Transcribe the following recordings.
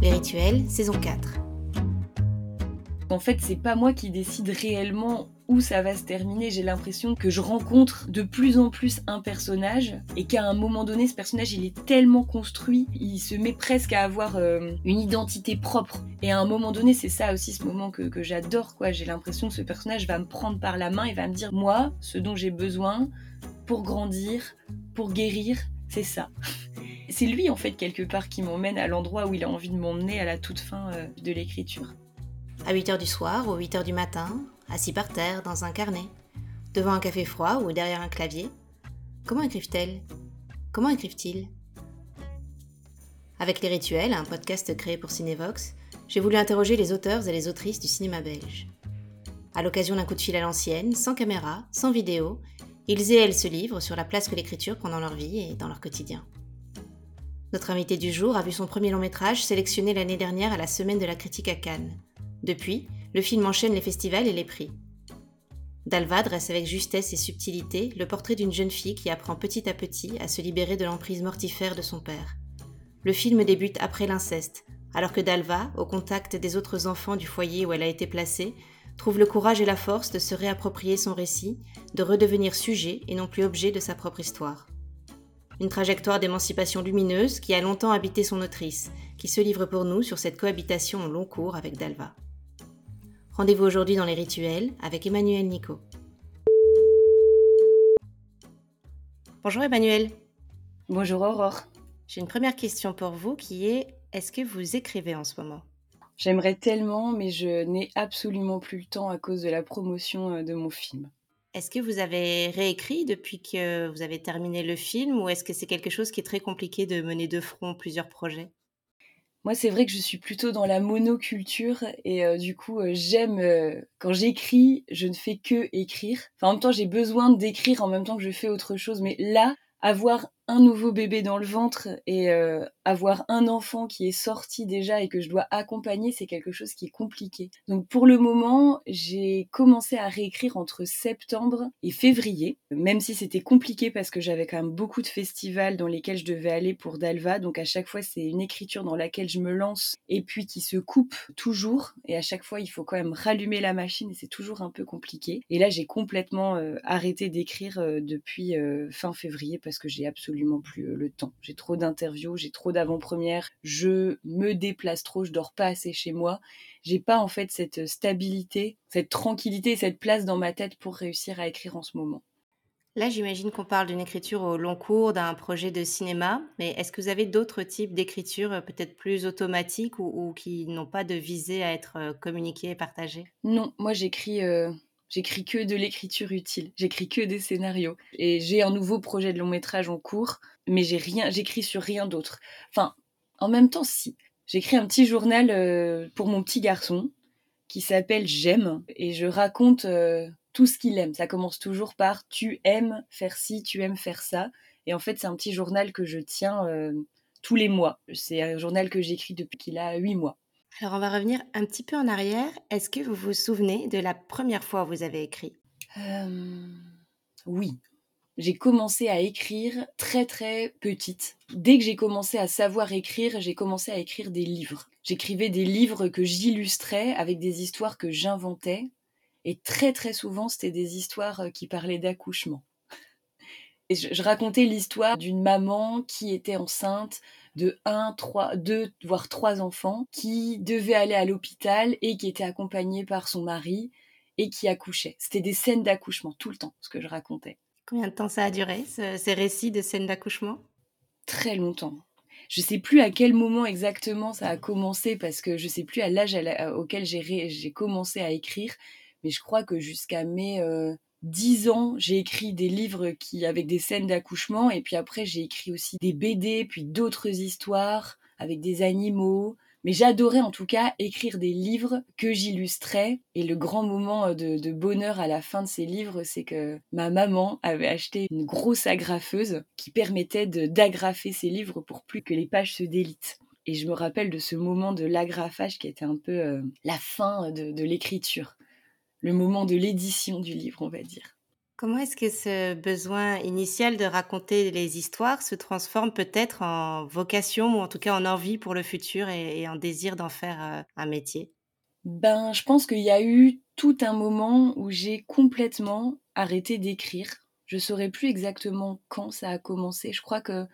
Les rituels, saison 4. En fait, c'est pas moi qui décide réellement où ça va se terminer. J'ai l'impression que je rencontre de plus en plus un personnage et qu'à un moment donné, ce personnage, il est tellement construit, il se met presque à avoir euh, une identité propre. Et à un moment donné, c'est ça aussi ce moment que, j'adore, quoi. J'ai l'impression que ce personnage va me prendre par la main et va me dire, moi, ce dont j'ai besoin pour grandir, pour guérir, c'est ça. C'est lui, en fait, quelque part, qui m'emmène à l'endroit où il a envie de m'emmener à la toute fin euh, de l'écriture. À 8h du soir ou 8h du matin, assis par terre dans un carnet, devant un café froid ou derrière un clavier. Comment écrivent-elles? Comment écrivent-ils? Avec Les Rituels, un podcast créé pour Cinevox, j'ai voulu interroger les auteurs et les autrices du cinéma belge. À l'occasion d'un coup de fil à l'ancienne, sans caméra, sans vidéo, ils et elles se livrent sur la place que l'écriture prend dans leur vie et dans leur quotidien. Notre invité du jour a vu son premier long métrage sélectionné l'année dernière à la Semaine de la critique à Cannes. Depuis, le film enchaîne les festivals et les prix. Dalva dresse avec justesse et subtilité le portrait d'une jeune fille qui apprend petit à petit à se libérer de l'emprise mortifère de son père. Le film débute après l'inceste, alors que Dalva, au contact des autres enfants du foyer où elle a été placée, trouve le courage et la force de se réapproprier son récit, de redevenir sujet et non plus objet de sa propre histoire. Une trajectoire d'émancipation lumineuse qui a longtemps habité son autrice, qui se livre pour nous sur cette cohabitation au long cours avec Dalva. Rendez-vous aujourd'hui dans les rituels avec Emmanuel Nico. Bonjour Emmanuel. Bonjour Aurore. J'ai une première question pour vous qui est est-ce que vous écrivez en ce moment? J'aimerais tellement, mais je n'ai absolument plus le temps à cause de la promotion euh, de mon film. Est-ce que vous avez réécrit depuis que vous avez terminé le film ou est-ce que c'est quelque chose qui est très compliqué de mener de front plusieurs projets? Moi, c'est vrai que je suis plutôt dans la monoculture et euh, du coup, euh, j'aime euh, quand j'écris, je ne fais que écrire. Enfin, en même temps, j'ai besoin d'écrire en même temps que je fais autre chose. Mais là, avoir un nouveau bébé dans le ventre et euh, avoir un enfant qui est sorti déjà et que je dois accompagner, c'est quelque chose qui est compliqué. Donc pour le moment, j'ai commencé à réécrire entre septembre et février, même si c'était compliqué parce que j'avais quand même beaucoup de festivals dans lesquels je devais aller pour Dalva. Donc à chaque fois, c'est une écriture dans laquelle je me lance et puis qui se coupe toujours. Et à chaque fois, il faut quand même rallumer la machine et c'est toujours un peu compliqué. Et là, j'ai complètement euh, arrêté d'écrire euh, depuis fin février parce que j'ai absolument plus euh, le temps. J'ai trop d'interviews, j'ai trop d'avant-premières, je me déplace trop, je dors pas assez chez moi. J'ai pas en fait cette stabilité, cette tranquillité, cette place dans ma tête pour réussir à écrire en ce moment. Là, j'imagine qu'on parle d'une écriture au long cours, d'un projet de cinéma, mais est-ce que vous avez d'autres types d'écriture euh, peut-être plus automatiques ou, qui n'ont pas de visée à être euh, communiquées et partagées? Non, moi j'écris J'écris que de l'écriture utile. J'écris que des scénarios. Et j'ai un nouveau projet de long métrage en cours, mais j'ai rien, j'écris sur rien d'autre. Enfin, en même temps, si. J'écris un petit journal euh, pour mon petit garçon qui s'appelle J'aime et je raconte euh, tout ce qu'il aime. Ça commence toujours par tu aimes faire ci, tu aimes faire ça. Et en fait, c'est un petit journal que je tiens euh, tous les mois. C'est un journal que j'écris depuis qu'il a huit mois. Alors on va revenir un petit peu en arrière. Est-ce que vous vous souvenez de la première fois où vous avez écrit? Euh, Oui. J'ai commencé à écrire très très petite. Dès que j'ai commencé à savoir écrire, j'ai commencé à écrire des livres. J'écrivais des livres que j'illustrais avec des histoires que j'inventais. Et très très souvent, c'était des histoires qui parlaient d'accouchement. Et je racontais l'histoire d'une maman qui était enceinte de 1, 3, 2, voire 3 enfants qui devaient aller à l'hôpital et qui étaient accompagnés par son mari et qui accouchaient. C'était des scènes d'accouchement tout le temps, ce que je racontais. Combien de temps ça a duré, ces récits de scènes d'accouchement? Très longtemps. Je ne sais plus à quel moment exactement ça a commencé parce que je ne sais plus à l'âge auquel j'ai commencé à écrire, mais je crois que jusqu'à mes euh, dix ans, j'ai écrit des livres qui avec des scènes d'accouchement et puis après j'ai écrit aussi des BD puis d'autres histoires avec des animaux. Mais j'adorais en tout cas écrire des livres que j'illustrais. Et le grand moment euh, de, bonheur à la fin de ces livres, c'est que ma maman avait acheté une grosse agrafeuse qui permettait d'agrafer ces livres pour plus que les pages se délitent. Et je me rappelle de ce moment de l'agrafage qui était un peu euh, la fin de l'écriture le moment de l'édition du livre, on va dire. Comment est-ce que ce besoin initial de raconter les histoires se transforme peut-être en vocation ou en tout cas en envie pour le futur et, et en désir d'en faire euh, un métier? Ben, je pense qu'il y a eu tout un moment où j'ai complètement arrêté d'écrire. Je saurais plus exactement quand ça a commencé. Je crois que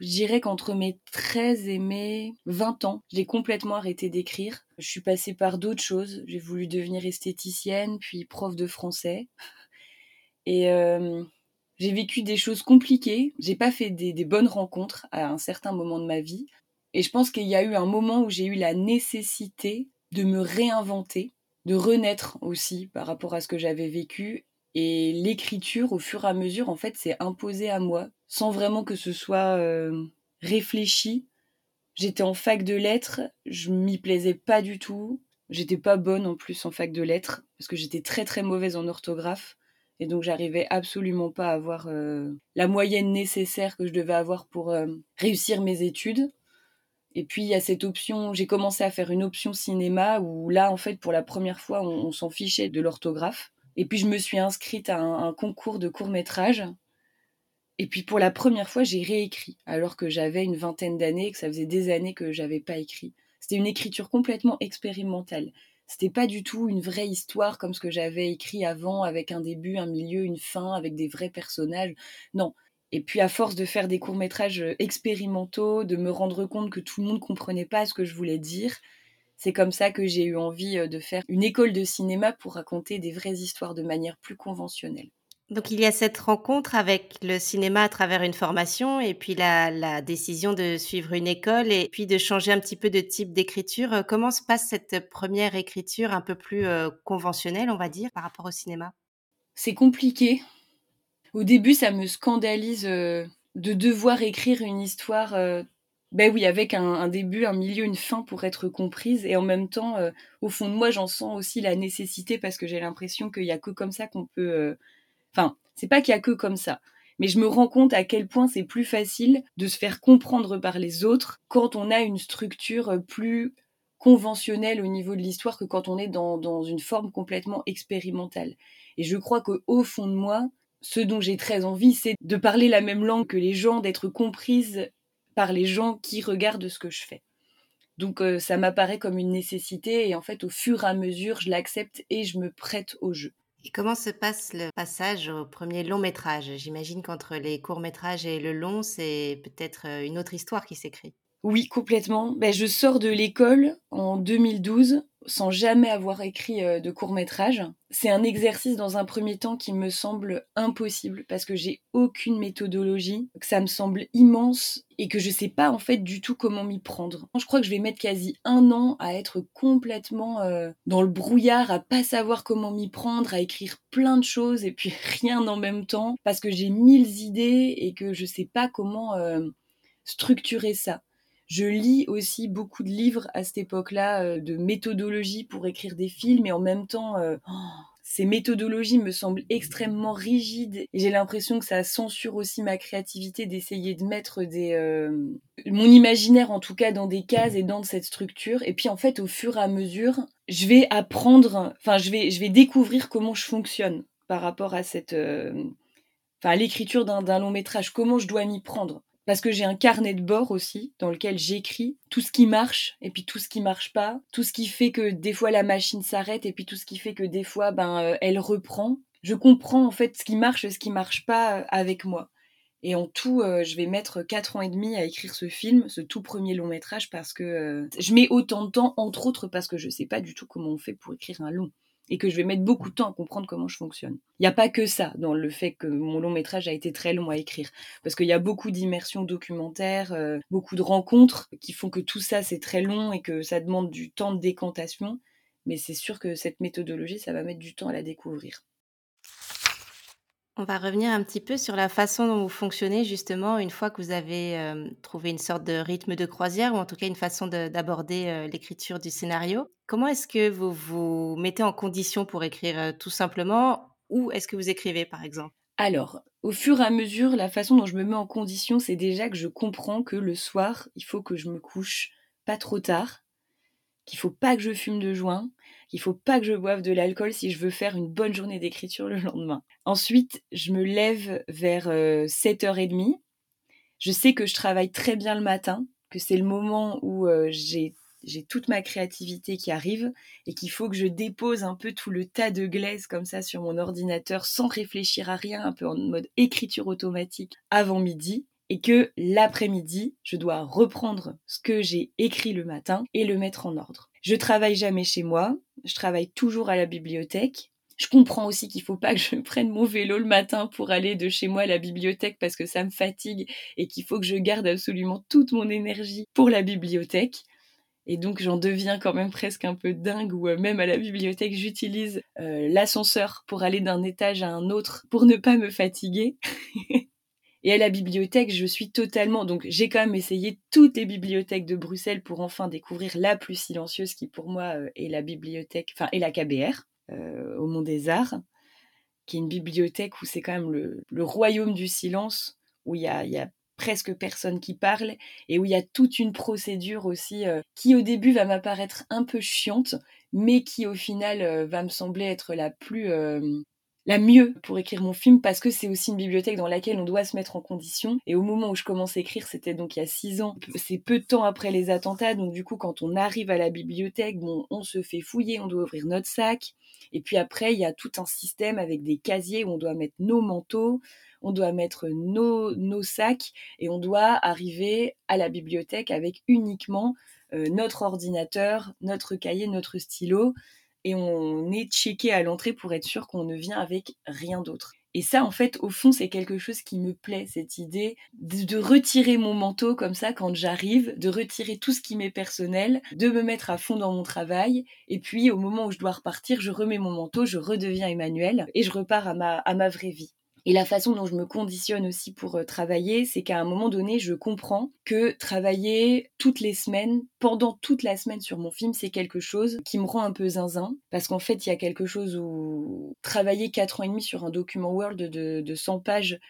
je dirais qu'entre mes 13 et mes 20 ans, j'ai complètement arrêté d'écrire. Je suis passée par d'autres choses. J'ai voulu devenir esthéticienne, puis prof de français. Et euh, j'ai vécu des choses compliquées. J'ai pas fait des, des, bonnes rencontres à un certain moment de ma vie. Et je pense qu'il y a eu un moment où j'ai eu la nécessité de me réinventer, de renaître aussi par rapport à ce que j'avais vécu. Et l'écriture, au fur et à mesure, en fait, s'est imposée à moi, sans vraiment que ce soit euh, réfléchi. J'étais en fac de lettres, je m'y plaisais pas du tout. J'étais pas bonne en plus en fac de lettres, parce que j'étais très très mauvaise en orthographe. Et donc j'arrivais absolument pas à avoir euh, la moyenne nécessaire que je devais avoir pour euh, réussir mes études. Et puis il y a cette option, j'ai commencé à faire une option cinéma où là en fait pour la première fois on, on s'en fichait de l'orthographe. Et puis je me suis inscrite à un, concours de court métrage. Et puis pour la première fois j'ai réécrit alors que j'avais une vingtaine d'années et que ça faisait des années que j'avais pas écrit. C'était une écriture complètement expérimentale. C'était pas du tout une vraie histoire comme ce que j'avais écrit avant, avec un début, un milieu, une fin, avec des vrais personnages. Non. Et puis à force de faire des courts-métrages expérimentaux, de me rendre compte que tout le monde comprenait pas ce que je voulais dire, c'est comme ça que j'ai eu envie de faire une école de cinéma pour raconter des vraies histoires de manière plus conventionnelle. Donc il y a cette rencontre avec le cinéma à travers une formation et puis la, la, décision de suivre une école et puis de changer un petit peu de type d'écriture. Comment se passe cette première écriture un peu plus euh, conventionnelle, on va dire, par rapport au cinéma? C'est compliqué. Au début, ça me scandalise euh, de devoir écrire une histoire, euh, ben oui, avec un, un, début, un milieu, une fin pour être comprise. Et en même temps, euh, au fond de moi, j'en sens aussi la nécessité parce que j'ai l'impression qu'il n'y a que comme ça qu'on peut euh, Enfin, c'est pas qu'il y a que comme ça. Mais je me rends compte à quel point c'est plus facile de se faire comprendre par les autres quand on a une structure plus conventionnelle au niveau de l'histoire que quand on est dans, dans, une forme complètement expérimentale. Et je crois qu'au fond de moi, ce dont j'ai très envie, c'est de parler la même langue que les gens, d'être comprise par les gens qui regardent ce que je fais. Donc euh, ça m'apparaît comme une nécessité et en fait au fur et à mesure je l'accepte et je me prête au jeu. Et comment se passe le passage au premier long métrage? J'imagine qu'entre les courts métrages et le long, c'est peut-être euh, une autre histoire qui s'écrit. Oui, complètement. Ben, je sors de l'école en 2012 sans jamais avoir écrit euh, de court métrage. C'est un exercice dans un premier temps qui me semble impossible parce que j'ai aucune méthodologie, que ça me semble immense et que je sais pas en fait du tout comment m'y prendre. Je crois que je vais mettre quasi un an à être complètement euh, dans le brouillard, à pas savoir comment m'y prendre, à écrire plein de choses et puis rien en même temps parce que j'ai mille idées et que je sais pas comment euh, structurer ça. Je lis aussi beaucoup de livres à cette époque-là euh, de méthodologie pour écrire des films et en même temps, euh, oh, ces méthodologies me semblent extrêmement rigides et j'ai l'impression que ça censure aussi ma créativité d'essayer de mettre des, euh, mon imaginaire en tout cas dans des cases et dans cette structure. Et puis en fait, au fur et à mesure, je vais apprendre, enfin je vais, découvrir comment je fonctionne par rapport à cette, enfin à l'écriture d'un long métrage, comment je dois m'y prendre parce que j'ai un carnet de bord aussi dans lequel j'écris tout ce qui marche et puis tout ce qui marche pas, tout ce qui fait que des fois la machine s'arrête et puis tout ce qui fait que des fois ben euh, elle reprend. Je comprends en fait ce qui marche et ce qui marche pas euh, avec moi. Et en tout, euh, je vais mettre quatre ans et demi à écrire ce film, ce tout premier long métrage, parce que je mets autant de temps, entre autres parce que je sais pas du tout comment on fait pour écrire un long et que je vais mettre beaucoup de temps à comprendre comment je fonctionne. Il n'y a pas que ça dans le fait que mon long métrage a été très long à écrire, parce qu'il y a beaucoup d'immersions documentaires, euh, beaucoup de rencontres qui font que tout ça c'est très long et que ça demande du temps de décantation, mais c'est sûr que cette méthodologie, ça va mettre du temps à la découvrir. On va revenir un petit peu sur la façon dont vous fonctionnez justement une fois que vous avez euh, trouvé une sorte de rythme de croisière ou en tout cas une façon d'aborder euh, l'écriture du scénario. Comment est-ce que vous vous mettez en condition pour écrire euh, tout simplement? Ou est-ce que vous écrivez par exemple? Alors, au fur et à mesure, la façon dont je me mets en condition, c'est déjà que je comprends que le soir, il faut que je me couche pas trop tard qu'il faut pas que je fume de joint, qu'il faut pas que je boive de l'alcool si je veux faire une bonne journée d'écriture le lendemain. Ensuite, je me lève vers 7h30. Euh, je sais que je travaille très bien le matin, que c'est le moment où euh, j'ai j'ai toute ma créativité qui arrive et qu'il faut que je dépose un peu tout le tas de glaise comme ça sur mon ordinateur sans réfléchir à rien, un peu en mode écriture automatique avant midi et que l'après-midi, je dois reprendre ce que j'ai écrit le matin et le mettre en ordre. Je travaille jamais chez moi, je travaille toujours à la bibliothèque. Je comprends aussi qu'il faut pas que je prenne mon vélo le matin pour aller de chez moi à la bibliothèque parce que ça me fatigue et qu'il faut que je garde absolument toute mon énergie pour la bibliothèque. Et donc j'en deviens quand même presque un peu dingue euh, même à la bibliothèque j'utilise euh, l'ascenseur pour aller d'un étage à un autre pour ne pas me fatiguer. Et à la bibliothèque, je suis totalement. Donc, j'ai quand même essayé toutes les bibliothèques de Bruxelles pour enfin découvrir la plus silencieuse qui, pour moi, euh, est la bibliothèque, enfin, est la KBR, au Mont des Arts, qui est une bibliothèque où c'est quand même le, royaume du silence, où il y a, presque personne qui parle et où il y a toute une procédure aussi euh, qui au début va m'apparaître un peu chiante mais qui au final euh, va me sembler être la plus euh, la mieux pour écrire mon film parce que c'est aussi une bibliothèque dans laquelle on doit se mettre en condition. Et au moment où je commence à écrire c'était donc il y a six ans. C'est peu de temps après les attentats donc du coup quand on arrive à la bibliothèque bon on se fait fouiller on doit ouvrir notre sac. Et puis après il y a tout un système avec des casiers où on doit mettre nos manteaux on doit mettre nos, nos sacs et on doit arriver à la bibliothèque avec uniquement euh, notre ordinateur, notre cahier, notre stylo et on est checké à l'entrée pour être sûr qu'on ne vient avec rien d'autre. Et ça, en fait, au fond, c'est quelque chose qui me plaît, cette idée de, retirer mon manteau comme ça quand j'arrive, de retirer tout ce qui m'est personnel, de me mettre à fond dans mon travail, et puis au moment où je dois repartir, je remets mon manteau, je redeviens Emmanuel, et je repars à ma, à ma vraie vie. Et la façon dont je me conditionne aussi pour euh, travailler, c'est qu'à un moment donné, je comprends que travailler toutes les semaines, pendant toute la semaine sur mon film, c'est quelque chose qui me rend un peu zinzin. Parce qu'en fait, il y a quelque chose où travailler 4 ans et demi sur un document Word de, de 100 pages,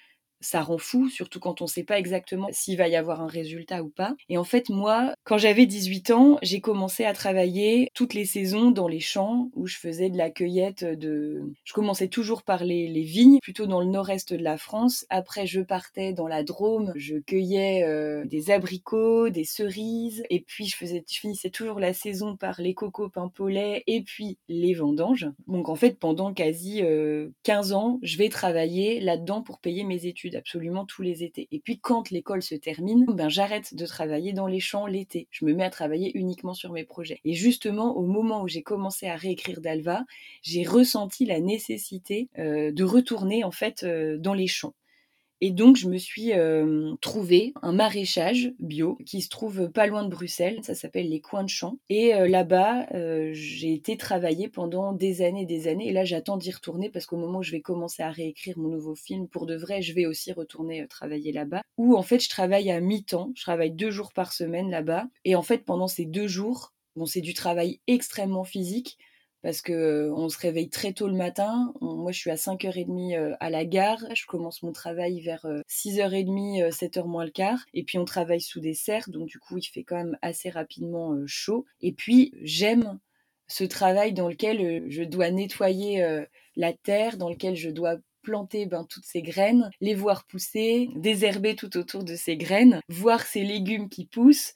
ça rend fou, surtout quand on ne sait pas exactement s'il va y avoir un résultat ou pas. Et en fait, moi, quand j'avais 18 ans, j'ai commencé à travailler toutes les saisons dans les champs où je faisais de la cueillette de... Je commençais toujours par les, vignes, plutôt dans le nord-est de la France. Après, je partais dans la Drôme, je cueillais euh, des abricots, des cerises, et puis je, faisais, finissais toujours la saison par les cocos pimpolets et puis les vendanges. Donc en fait, pendant quasi 15 euh, ans, je vais travailler là-dedans pour payer mes études absolument tous les étés. Et puis quand l'école se termine, ben j'arrête de travailler dans les champs l'été. Je me mets à travailler uniquement sur mes projets. Et justement, au moment où j'ai commencé à réécrire Dalva, j'ai ressenti la nécessité euh, de retourner en fait euh, dans les champs. Et donc, je me suis euh, trouvé un maraîchage bio qui se trouve pas loin de Bruxelles. Ça s'appelle les Coins de Champs. Et euh, là-bas, euh, j'ai été travailler pendant des années et des années. Et là, j'attends d'y retourner parce qu'au moment où je vais commencer à réécrire mon nouveau film, pour de vrai, je vais aussi retourner travailler là-bas. Où en fait, je travaille à mi-temps. Je travaille deux jours par semaine là-bas. Et en fait, pendant ces deux jours, bon, c'est du travail extrêmement physique parce que on se réveille très tôt le matin. moi, je suis à 5h30 à la gare. Je commence mon travail vers 6h30, 7h moins le quart. Et puis, on travaille sous des serres. Donc, du coup, il fait quand même assez rapidement chaud. Et puis, j'aime ce travail dans lequel je dois nettoyer la terre, dans lequel je dois planter ben, toutes ces graines, les voir pousser, désherber tout autour de ces graines, voir ces légumes qui poussent,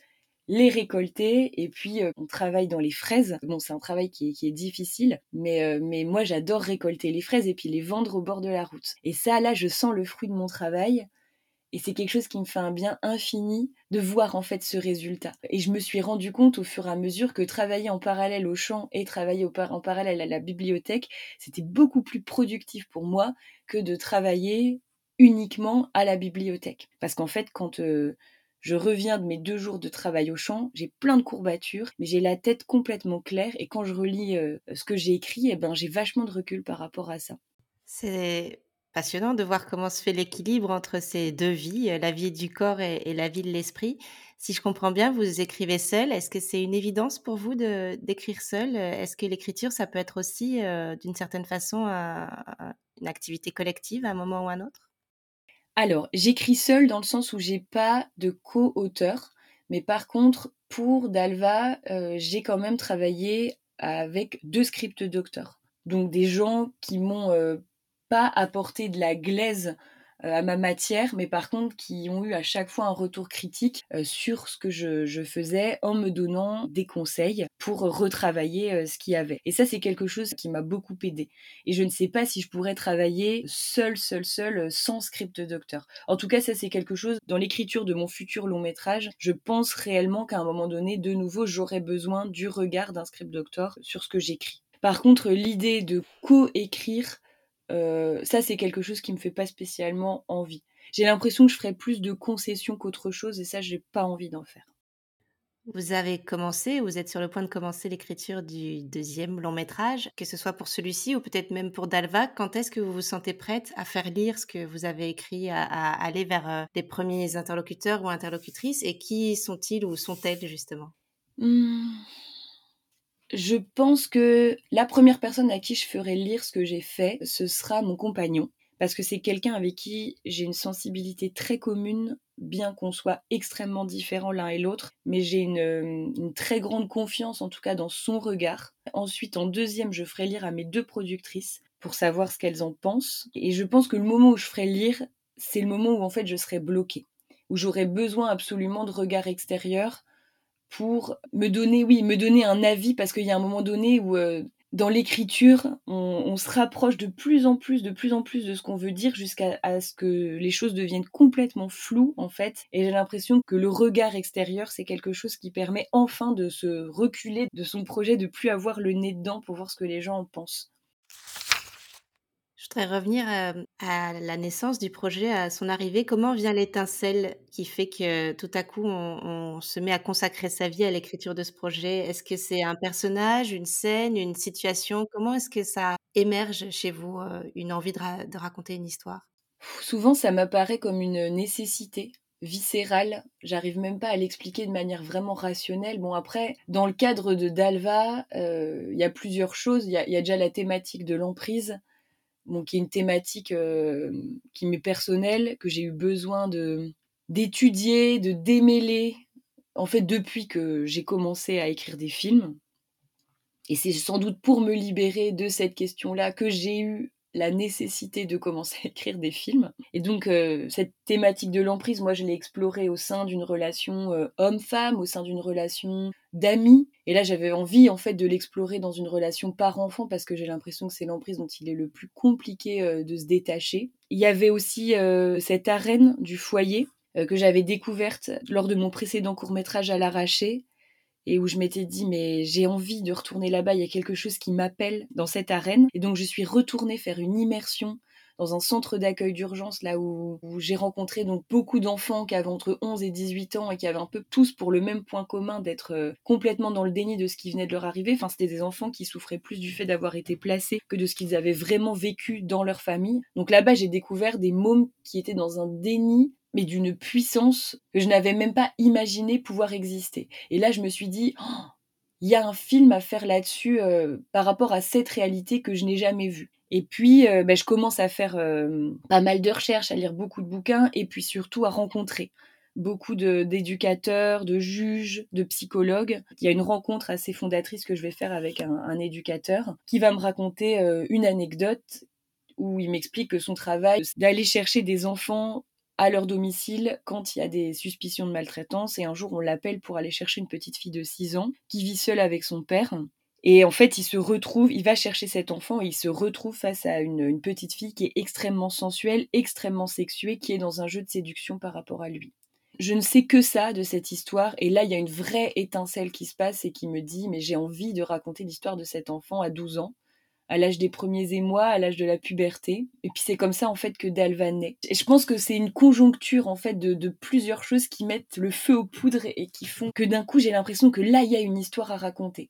les récolter et puis euh, on travaille dans les fraises. Bon, c'est un travail qui est, difficile, mais, euh, mais moi j'adore récolter les fraises et puis les vendre au bord de la route. Et ça, là, je sens le fruit de mon travail. Et c'est quelque chose qui me fait un bien infini de voir en fait ce résultat. Et je me suis rendu compte au fur et à mesure que travailler en parallèle au champ et travailler en parallèle à la bibliothèque, c'était beaucoup plus productif pour moi que de travailler uniquement à la bibliothèque. Parce qu'en fait, quand euh, je reviens de mes deux jours de travail au champ, j'ai plein de courbatures, mais j'ai la tête complètement claire et quand je relis euh, ce que j'ai écrit, eh ben, j'ai vachement de recul par rapport à ça. C'est passionnant de voir comment se fait l'équilibre entre ces deux vies, euh, la vie du corps et, la vie de l'esprit. Si je comprends bien, vous écrivez seul. Est-ce que c'est une évidence pour vous d'écrire seul? Est-ce que l'écriture, ça peut être aussi, euh, d'une certaine façon, une activité collective à un moment ou à un autre? Alors, j'écris seule dans le sens où j'ai pas de co-auteur. Mais par contre, pour Dalva, euh, j'ai quand même travaillé avec deux script docteurs. Donc des gens qui m'ont euh, pas apporté de la glaise à ma matière, mais par contre qui ont eu à chaque fois un retour critique euh, sur ce que je, faisais en me donnant des conseils pour retravailler euh, ce qu'il y avait. Et ça, c'est quelque chose qui m'a beaucoup aidé. Et je ne sais pas si je pourrais travailler seul, seul, seul, sans script docteur. En tout cas, ça, c'est quelque chose dans l'écriture de mon futur long métrage. Je pense réellement qu'à un moment donné, de nouveau, j'aurais besoin du regard d'un script docteur sur ce que j'écris. Par contre, l'idée de co-écrire, euh, ça, c'est quelque chose qui me fait pas spécialement envie. J'ai l'impression que je ferais plus de concessions qu'autre chose et ça, j'ai pas envie d'en faire. Vous avez commencé, vous êtes sur le point de commencer l'écriture du deuxième long métrage, que ce soit pour celui-ci ou peut-être même pour Dalva. Quand est-ce que vous vous sentez prête à faire lire ce que vous avez écrit, à, aller vers euh, les premiers interlocuteurs ou interlocutrices? Et qui sont-ils ou sont-elles justement? Mmh. Je pense que la première personne à qui je ferai lire ce que j'ai fait, ce sera mon compagnon, parce que c'est quelqu'un avec qui j'ai une sensibilité très commune, bien qu'on soit extrêmement différents l'un et l'autre, mais j'ai une, très grande confiance en tout cas dans son regard. Ensuite, en deuxième, je ferai lire à mes deux productrices pour savoir ce qu'elles en pensent. Et je pense que le moment où je ferai lire, c'est le moment où en fait je serai bloquée, où j'aurai besoin absolument de regard extérieur pour me donner, oui, me donner un avis parce qu'il y a un moment donné où euh, dans l'écriture, on, se rapproche de plus en plus, de plus en plus de ce qu'on veut dire jusqu'à ce que les choses deviennent complètement floues en fait. Et j'ai l'impression que le regard extérieur, c'est quelque chose qui permet enfin de se reculer de son projet, de plus avoir le nez dedans pour voir ce que les gens en pensent. Je voudrais revenir à la naissance du projet, à son arrivée. Comment vient l'étincelle qui fait que tout à coup on, se met à consacrer sa vie à l'écriture de ce projet? Est-ce que c'est un personnage, une scène, une situation? Comment est-ce que ça émerge chez vous, une envie de, raconter une histoire? Souvent, ça m'apparaît comme une nécessité viscérale. J'arrive même pas à l'expliquer de manière vraiment rationnelle. Bon, après, dans le cadre de Dalva, il y a plusieurs choses. Il y, y a déjà la thématique de l'emprise qui est une thématique euh, qui m'est personnelle, que j'ai eu besoin d'étudier, de démêler, en fait, depuis que j'ai commencé à écrire des films. Et c'est sans doute pour me libérer de cette question-là que j'ai eu la nécessité de commencer à écrire des films. Et donc euh, cette thématique de l'emprise, moi je l'ai explorée au sein d'une relation euh, homme-femme, au sein d'une relation d'amis. Et là j'avais envie en fait de l'explorer dans une relation parent-enfant parce que j'ai l'impression que c'est l'emprise dont il est le plus compliqué euh, de se détacher. Il y avait aussi cette arène du foyer que j'avais découverte lors de mon précédent court métrage à l'arraché et où je m'étais dit mais j'ai envie de retourner là-bas, il y a quelque chose qui m'appelle dans cette arène. Et donc je suis retournée faire une immersion dans un centre d'accueil d'urgence là où, j'ai rencontré donc beaucoup d'enfants qui avaient entre 11 et 18 ans et qui avaient un peu tous pour le même point commun d'être euh, complètement dans le déni de ce qui venait de leur arriver. Enfin, c'était des enfants qui souffraient plus du fait d'avoir été placés que de ce qu'ils avaient vraiment vécu dans leur famille. Donc là-bas, j'ai découvert des mômes qui étaient dans un déni mais d'une puissance que je n'avais même pas imaginé pouvoir exister. Et là, je me suis dit, oh, il y a un film à faire là-dessus euh, par rapport à cette réalité que je n'ai jamais vue. Et puis, euh, ben, je commence à faire euh, pas mal de recherches, à lire beaucoup de bouquins, et puis surtout à rencontrer beaucoup d'éducateurs, de, juges, de psychologues. Il y a une rencontre assez fondatrice que je vais faire avec un, éducateur qui va me raconter une anecdote où il m'explique que son travail, c'est d'aller chercher des enfants à leur domicile quand il y a des suspicions de maltraitance. Et un jour, on l'appelle pour aller chercher une petite fille de 6 ans qui vit seule avec son père. Et en fait, il se retrouve, il va chercher cet enfant et il se retrouve face à une, petite fille qui est extrêmement sensuelle, extrêmement sexuée, qui est dans un jeu de séduction par rapport à lui. Je ne sais que ça de cette histoire, et là il y a une vraie étincelle qui se passe et qui me dit mais j'ai envie de raconter l'histoire de cet enfant à 12 ans, à l'âge des premiers émois, à l'âge de la puberté. Et puis c'est comme ça en fait que Dalva naît. Et je pense que c'est une conjoncture en fait de, plusieurs choses qui mettent le feu aux poudres et qui font que d'un coup j'ai l'impression que là il y a une histoire à raconter.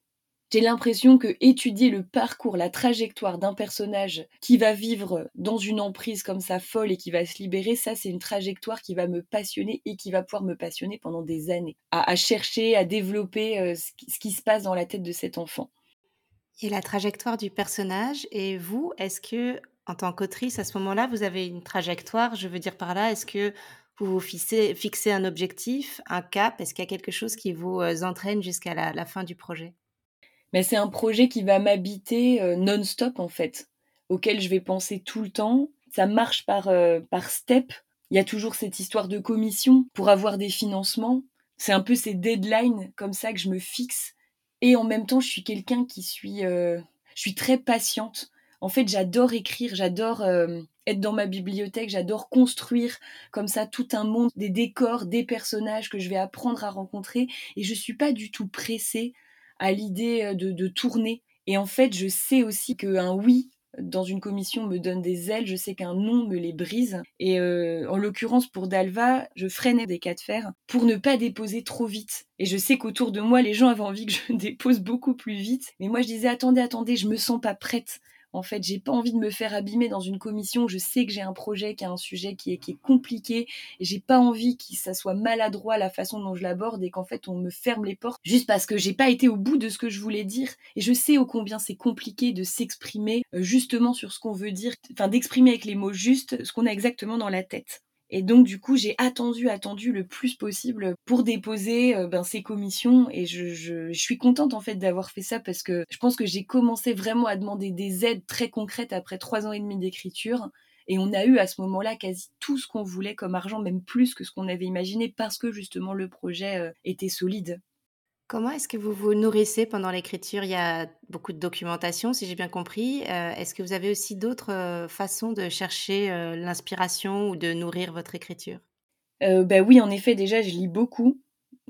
J'ai l'impression que étudier le parcours, la trajectoire d'un personnage qui va vivre dans une emprise comme ça folle et qui va se libérer, ça c'est une trajectoire qui va me passionner et qui va pouvoir me passionner pendant des années, à, chercher, à développer euh, ce qui se passe dans la tête de cet enfant. Et la trajectoire du personnage, et vous, est-ce que, en tant qu'autrice, à ce moment-là, vous avez une trajectoire Je veux dire par là, est-ce que vous vous fixez, un objectif, un cap? Est-ce qu'il y a quelque chose qui vous euh, entraîne jusqu'à la, fin du projet? Mais c'est un projet qui va m'habiter euh, non-stop en fait, auquel je vais penser tout le temps. Ça marche par, euh, par step. Il y a toujours cette histoire de commission pour avoir des financements. C'est un peu ces deadlines comme ça que je me fixe. Et en même temps, je suis quelqu'un qui suis, je suis très patiente. En fait, j'adore écrire, j'adore être dans ma bibliothèque, j'adore construire comme ça tout un monde, des décors, des personnages que je vais apprendre à rencontrer. Et je suis pas du tout pressée à l'idée de, de tourner. Et en fait, je sais aussi qu'un oui dans une commission me donne des ailes, je sais qu'un non me les brise. Et en l'occurrence pour Dalva, je freinais des cas de fer pour ne pas déposer trop vite. Et je sais qu'autour de moi, les gens avaient envie que je dépose beaucoup plus vite. Mais moi, je disais attendez, attendez, je me sens pas prête. En fait, j'ai pas envie de me faire abîmer dans une commission. Je sais que j'ai un projet qui a un sujet qui est, compliqué j'ai pas envie que ça soit maladroit la façon dont je l'aborde et qu'en fait on me ferme les portes juste parce que j'ai pas été au bout de ce que je voulais dire. Et je sais au combien c'est compliqué de s'exprimer euh, justement sur ce qu'on veut dire, enfin d'exprimer avec les mots justes ce qu'on a exactement dans la tête. Et donc du coup, j'ai attendu, attendu le plus possible pour déposer euh, ben, ces commissions. Et je, je, suis contente en fait d'avoir fait ça parce que je pense que j'ai commencé vraiment à demander des aides très concrètes après trois ans et demi d'écriture. Et on a eu à ce moment-là quasi tout ce qu'on voulait comme argent, même plus que ce qu'on avait imaginé, parce que justement le projet euh, était solide. Comment est-ce que vous vous nourrissez pendant l'écriture? Il y a beaucoup de documentation, si j'ai bien compris. Euh, est-ce que vous avez aussi d'autres euh, façons de chercher euh, l'inspiration ou de nourrir votre écriture? Ben Oui, en effet, déjà, je lis beaucoup.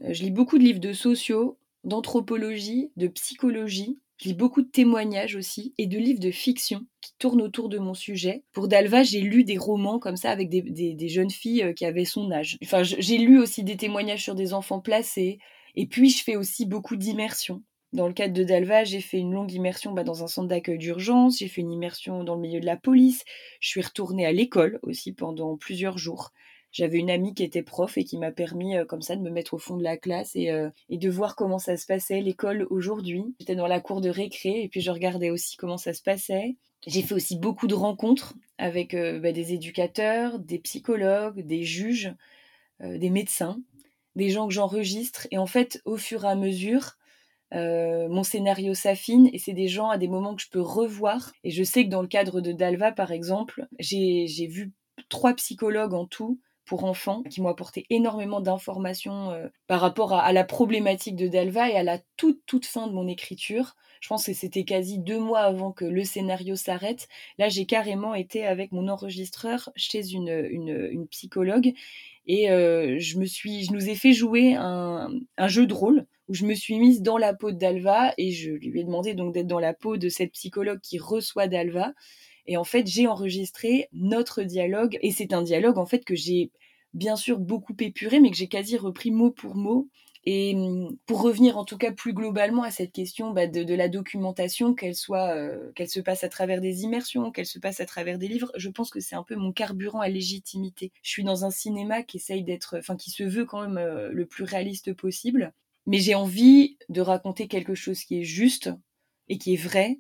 Je lis beaucoup de livres de sociaux, d'anthropologie, de psychologie. Je lis beaucoup de témoignages aussi et de livres de fiction qui tournent autour de mon sujet. Pour Dalva, j'ai lu des romans comme ça avec des, des jeunes filles qui avaient son âge. Enfin, j'ai lu aussi des témoignages sur des enfants placés, et puis, je fais aussi beaucoup d'immersion. Dans le cadre de Dalva, j'ai fait une longue immersion bah, dans un centre d'accueil d'urgence, j'ai fait une immersion dans le milieu de la police, je suis retournée à l'école aussi pendant plusieurs jours. J'avais une amie qui était prof et qui m'a permis euh, comme ça de me mettre au fond de la classe et, euh, et de voir comment ça se passait l'école aujourd'hui. J'étais dans la cour de récré et puis je regardais aussi comment ça se passait. J'ai fait aussi beaucoup de rencontres avec euh, bah, des éducateurs, des psychologues, des juges, des médecins des gens que j'enregistre. Et en fait, au fur et à mesure, euh, mon scénario s'affine et c'est des gens à des moments que je peux revoir. Et je sais que dans le cadre de Dalva, par exemple, j'ai vu trois psychologues en tout pour enfants qui m'ont apporté énormément d'informations euh, par rapport à, la problématique de Dalva et à la toute toute fin de mon écriture. Je pense que c'était quasi deux mois avant que le scénario s'arrête. Là, j'ai carrément été avec mon enregistreur chez une, une, une psychologue et euh, je me suis, je nous ai fait jouer un, un, jeu de rôle où je me suis mise dans la peau d'Alva et je lui ai demandé donc d'être dans la peau de cette psychologue qui reçoit d'Alva. Et en fait, j'ai enregistré notre dialogue et c'est un dialogue en fait que j'ai bien sûr beaucoup épuré, mais que j'ai quasi repris mot pour mot. Et mmh, pour revenir en tout cas plus globalement à cette question bah, de, la documentation, qu'elle soit, euh, qu'elle se passe à travers des immersions, qu'elle se passe à travers des livres, je pense que c'est un peu mon carburant à légitimité. Je suis dans un cinéma qui essaye d'être, enfin qui se veut quand même euh, le plus réaliste possible, mais j'ai envie de raconter quelque chose qui est juste et qui est vrai.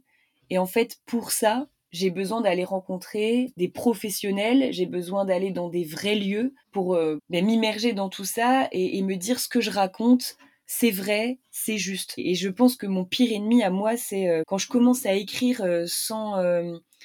Et en fait, pour ça, j'ai besoin d'aller rencontrer des professionnels, j'ai besoin d'aller dans des vrais lieux pour euh, ben, m'immerger dans tout ça et, me dire ce que je raconte, c'est vrai, c'est juste. Et je pense que mon pire ennemi à moi, c'est euh, quand je commence à écrire euh, sans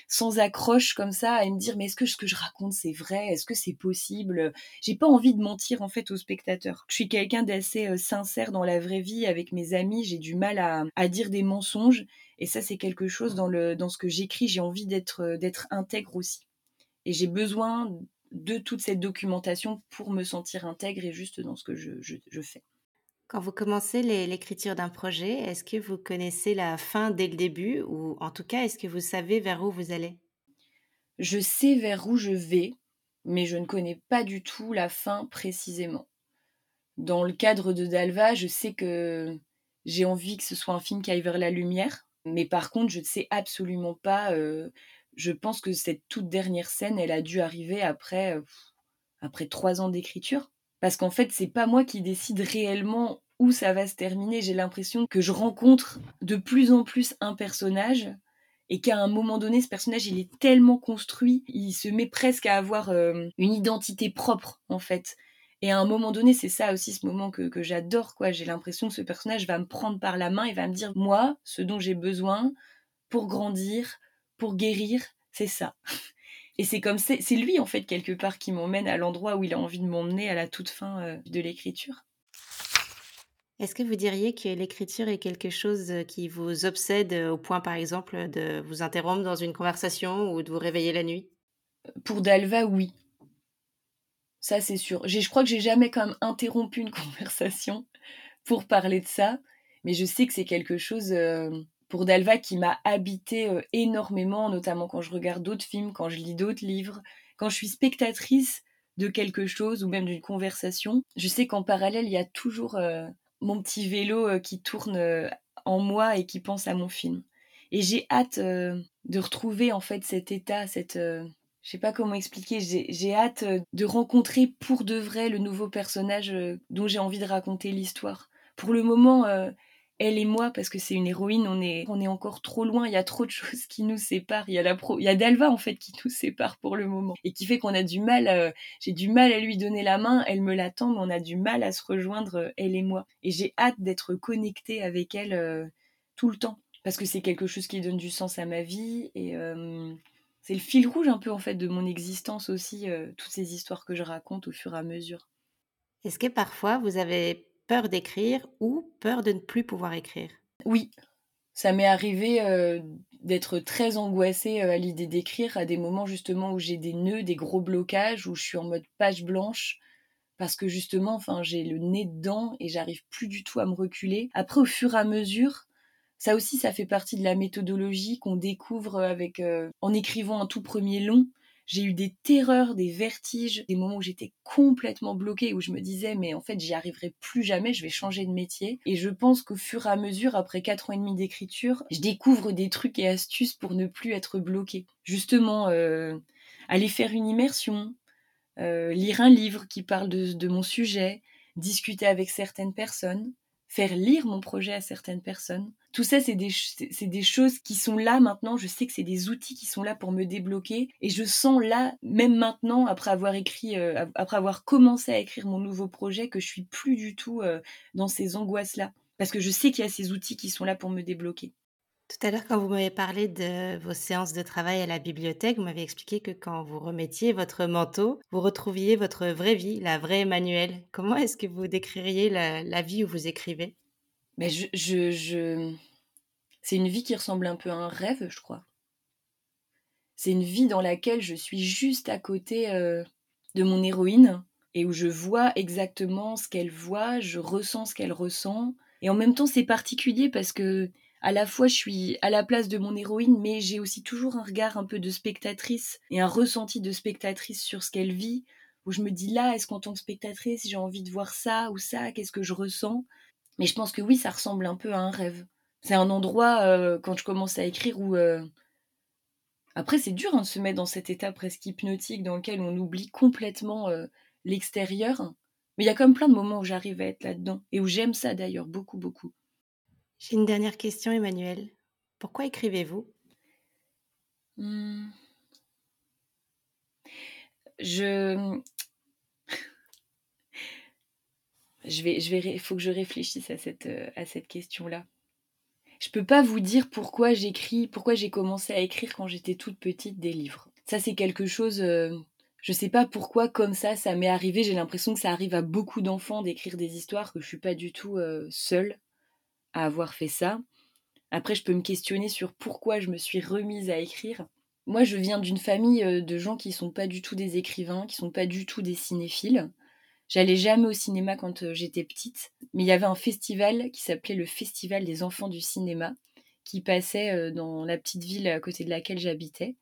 sans accroche comme ça, et me dire mais est-ce que ce que je raconte c'est vrai, est-ce que c'est possible? J'ai pas envie de mentir en fait aux spectateurs. Je suis quelqu'un d'assez sincère dans la vraie vie avec mes amis, j'ai du mal à, à dire des mensonges et ça, c'est quelque chose dans, le, dans ce que j'écris, j'ai envie d'être, euh, d'être intègre aussi. Et j'ai besoin de toute cette documentation pour me sentir intègre et juste dans ce que je, je, fais. Quand vous commencez l'écriture d'un projet, est-ce que vous connaissez la fin dès le début ou en tout cas, est-ce que vous savez vers où vous allez? Je sais vers où je vais, mais je ne connais pas du tout la fin précisément. Dans le cadre de Dalva, je sais que j'ai envie que ce soit un film qui aille vers la lumière, mais par contre, je ne sais absolument pas. je pense que cette toute dernière scène, elle a dû arriver après, après trois ans d'écriture. Parce qu'en fait, c'est pas moi qui décide réellement où ça va se terminer. J'ai l'impression que je rencontre de plus en plus un personnage et qu'à un moment donné, ce personnage, il est tellement construit, il se met presque à avoir une identité propre, en fait. Et à un moment donné, c'est ça aussi ce moment que, que j'adore, quoi. J'ai l'impression que ce personnage va me prendre par la main et va me dire, moi, ce dont j'ai besoin pour grandir, pour guérir, c'est ça. Et c'est comme c'est lui en fait quelque part qui m'emmène à l'endroit où il a envie de m'emmener à la toute fin euh, de l'écriture. Est-ce que vous diriez que l'écriture est quelque chose euh, qui vous obsède euh, au point par exemple de vous interrompre dans une conversation ou de vous réveiller la nuit? Pour Dalva, oui. Ça c'est sûr. Je crois que j'ai jamais même interrompu une conversation pour parler de ça, mais je sais que c'est quelque chose pour Dalva qui m'a habité euh, énormément, notamment quand je regarde d'autres films, quand je lis d'autres livres, quand je suis spectatrice de quelque chose ou même d'une conversation. Je sais qu'en parallèle, il y a toujours euh, mon petit vélo euh, qui tourne en moi et qui pense à mon film. Et j'ai hâte de retrouver en fait cet état, cette je sais pas comment expliquer, j'ai hâte de rencontrer pour de vrai le nouveau personnage dont j'ai envie de raconter l'histoire. Pour le moment, elle et moi, parce que c'est une héroïne, on est, on est encore trop loin, il y a trop de choses qui nous séparent. Il y a la pro, il y a Dalva en fait qui nous sépare pour le moment et qui fait qu'on a du mal, euh, j'ai du mal à lui donner la main, elle me l'attend, mais on a du mal à se rejoindre, euh, elle et moi. Et j'ai hâte d'être connectée avec elle euh, tout le temps, parce que c'est quelque chose qui donne du sens à ma vie et c'est le fil rouge un peu en fait de mon existence aussi, toutes ces histoires que je raconte au fur et à mesure. Est-ce que parfois vous avez peur d'écrire ou peur de ne plus pouvoir écrire? Oui, ça m'est arrivé euh, d'être très angoissée euh, à l'idée d'écrire à des moments justement où j'ai des nœuds, des gros blocages, où je suis en mode page blanche parce que justement, enfin, j'ai le nez dedans et j'arrive plus du tout à me reculer. Après, au fur et à mesure, ça aussi, ça fait partie de la méthodologie qu'on découvre avec euh, en écrivant un tout premier long. J'ai eu des terreurs, des vertiges, des moments où j'étais complètement bloquée, où je me disais, mais en fait, j'y arriverai plus jamais, je vais changer de métier. Et je pense qu'au fur et à mesure, après quatre ans et demi d'écriture, je découvre des trucs et astuces pour ne plus être bloquée. Justement, euh, aller faire une immersion, euh, lire un livre qui parle de mon sujet, discuter avec certaines personnes, faire lire mon projet à certaines personnes. Tout ça, c'est des, des choses qui sont là maintenant. Je sais que c'est des outils qui sont là pour me débloquer. Et je sens là, même maintenant, après avoir écrit, euh, après avoir commencé à écrire mon nouveau projet, que je suis plus du tout euh, dans ces angoisses-là. Parce que je sais qu'il y a ces outils qui sont là pour me débloquer. Tout à l'heure, quand vous m'avez parlé de vos séances de travail à la bibliothèque, vous m'avez expliqué que quand vous remettiez votre manteau, vous retrouviez votre vraie vie, la vraie Emmanuelle. Comment est-ce que vous décririez la, vie où vous écrivez? Mais je, C'est une vie qui ressemble un peu à un rêve, je crois. C'est une vie dans laquelle je suis juste à côté euh, de mon héroïne et où je vois exactement ce qu'elle voit, je ressens ce qu'elle ressent. Et en même temps, c'est particulier parce que à la fois je suis à la place de mon héroïne, mais j'ai aussi toujours un regard un peu de spectatrice et un ressenti de spectatrice sur ce qu'elle vit, où je me dis là, est-ce qu'en tant que spectatrice, j'ai envie de voir ça ou ça, qu'est-ce que je ressens? Mais je pense que oui, ça ressemble un peu à un rêve. C'est un endroit, euh, quand je commence à écrire, où... Euh, après, c'est dur hein, de se mettre dans cet état presque hypnotique dans lequel on oublie complètement euh, l'extérieur. Mais il y a comme plein de moments où j'arrive à être là-dedans, et où j'aime ça d'ailleurs, beaucoup, beaucoup. J'ai une dernière question, Emmanuel. Pourquoi écrivez-vous? Hmm. Je. Je vais, je vais, faut que je réfléchisse à cette, euh, à cette question-là. Je peux pas vous dire pourquoi j'écris, pourquoi j'ai commencé à écrire quand j'étais toute petite des livres. Ça, c'est quelque chose. Euh, je sais pas pourquoi, comme ça, ça m'est arrivé. J'ai l'impression que ça arrive à beaucoup d'enfants d'écrire des histoires, que je suis pas du tout euh, seule à avoir fait ça. Après, je peux me questionner sur pourquoi je me suis remise à écrire. Moi, je viens d'une famille euh, de gens qui sont pas du tout des écrivains, qui sont pas du tout des cinéphiles. J'allais jamais au cinéma quand euh, j'étais petite, mais il y avait un festival qui s'appelait le Festival des enfants du cinéma, qui passait euh, dans la petite ville à côté de laquelle j'habitais.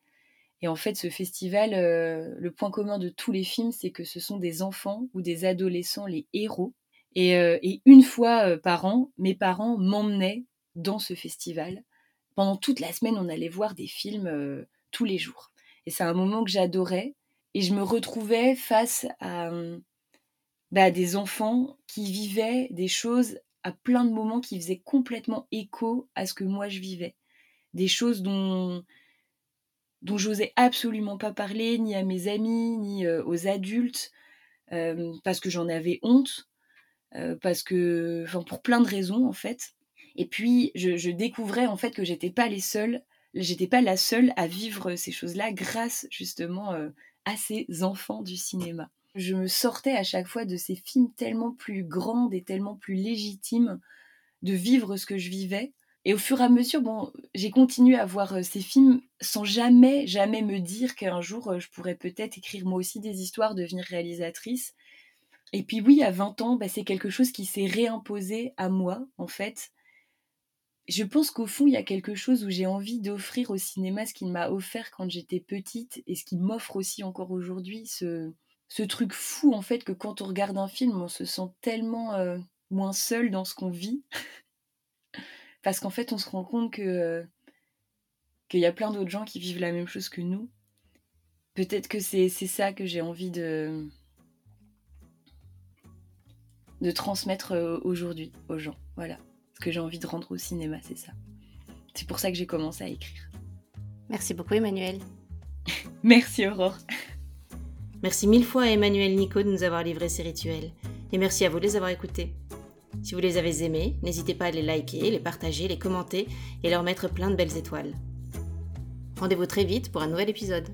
Et en fait, ce festival, le point commun de tous les films, c'est que ce sont des enfants ou des adolescents, les héros, euh, et, une fois euh, par an, mes parents m'emmenaient dans ce festival. Pendant toute la semaine, on allait voir des films euh, tous les jours. Et c'est un moment que j'adorais. Et je me retrouvais face à bah, des enfants qui vivaient des choses à plein de moments qui faisaient complètement écho à ce que moi je vivais. des choses dont, dont j'osais absolument pas parler, ni à mes amis, ni aux adultes, parce que j'en avais honte, parce que, enfin, pour plein de raisons en fait. Et puis, je, découvrais en fait que j'étais pas les seuls, j'étais pas la seule à vivre ces choses-là grâce justement à ces enfants du cinéma. Je me sortais à chaque fois de ces films tellement plus grandes et tellement plus légitimes de vivre ce que je vivais. Et au fur et à mesure, bon, j'ai continué à voir ces films sans jamais, jamais me dire qu'un jour, je pourrais peut-être écrire moi aussi des histoires, devenir réalisatrice. Et puis oui, à 20 ans, bah, c'est quelque chose qui s'est réimposé à moi, en fait. Je pense qu'au fond, il y a quelque chose où j'ai envie d'offrir au cinéma ce qu'il m'a offert quand j'étais petite et ce qu'il m'offre aussi encore aujourd'hui, ce, truc fou, en fait, que quand on regarde un film, on se sent tellement moins seul dans ce qu'on vit. Parce qu'en fait, on se rend compte que qu'il y a plein d'autres gens qui vivent la même chose que nous. Peut-être que c'est ça que j'ai envie de de transmettre aujourd'hui aux gens. Voilà. Ce que j'ai envie de rendre au cinéma, c'est ça. C'est pour ça que j'ai commencé à écrire. Merci beaucoup Emmanuel. merci Aurore. Merci mille fois à Emmanuel Nico de nous avoir livré ces rituels. Et merci à vous de les avoir écoutés. Si vous les avez aimés, n'hésitez pas à les liker, les partager, les commenter et leur mettre plein de belles étoiles. Rendez-vous très vite pour un nouvel épisode.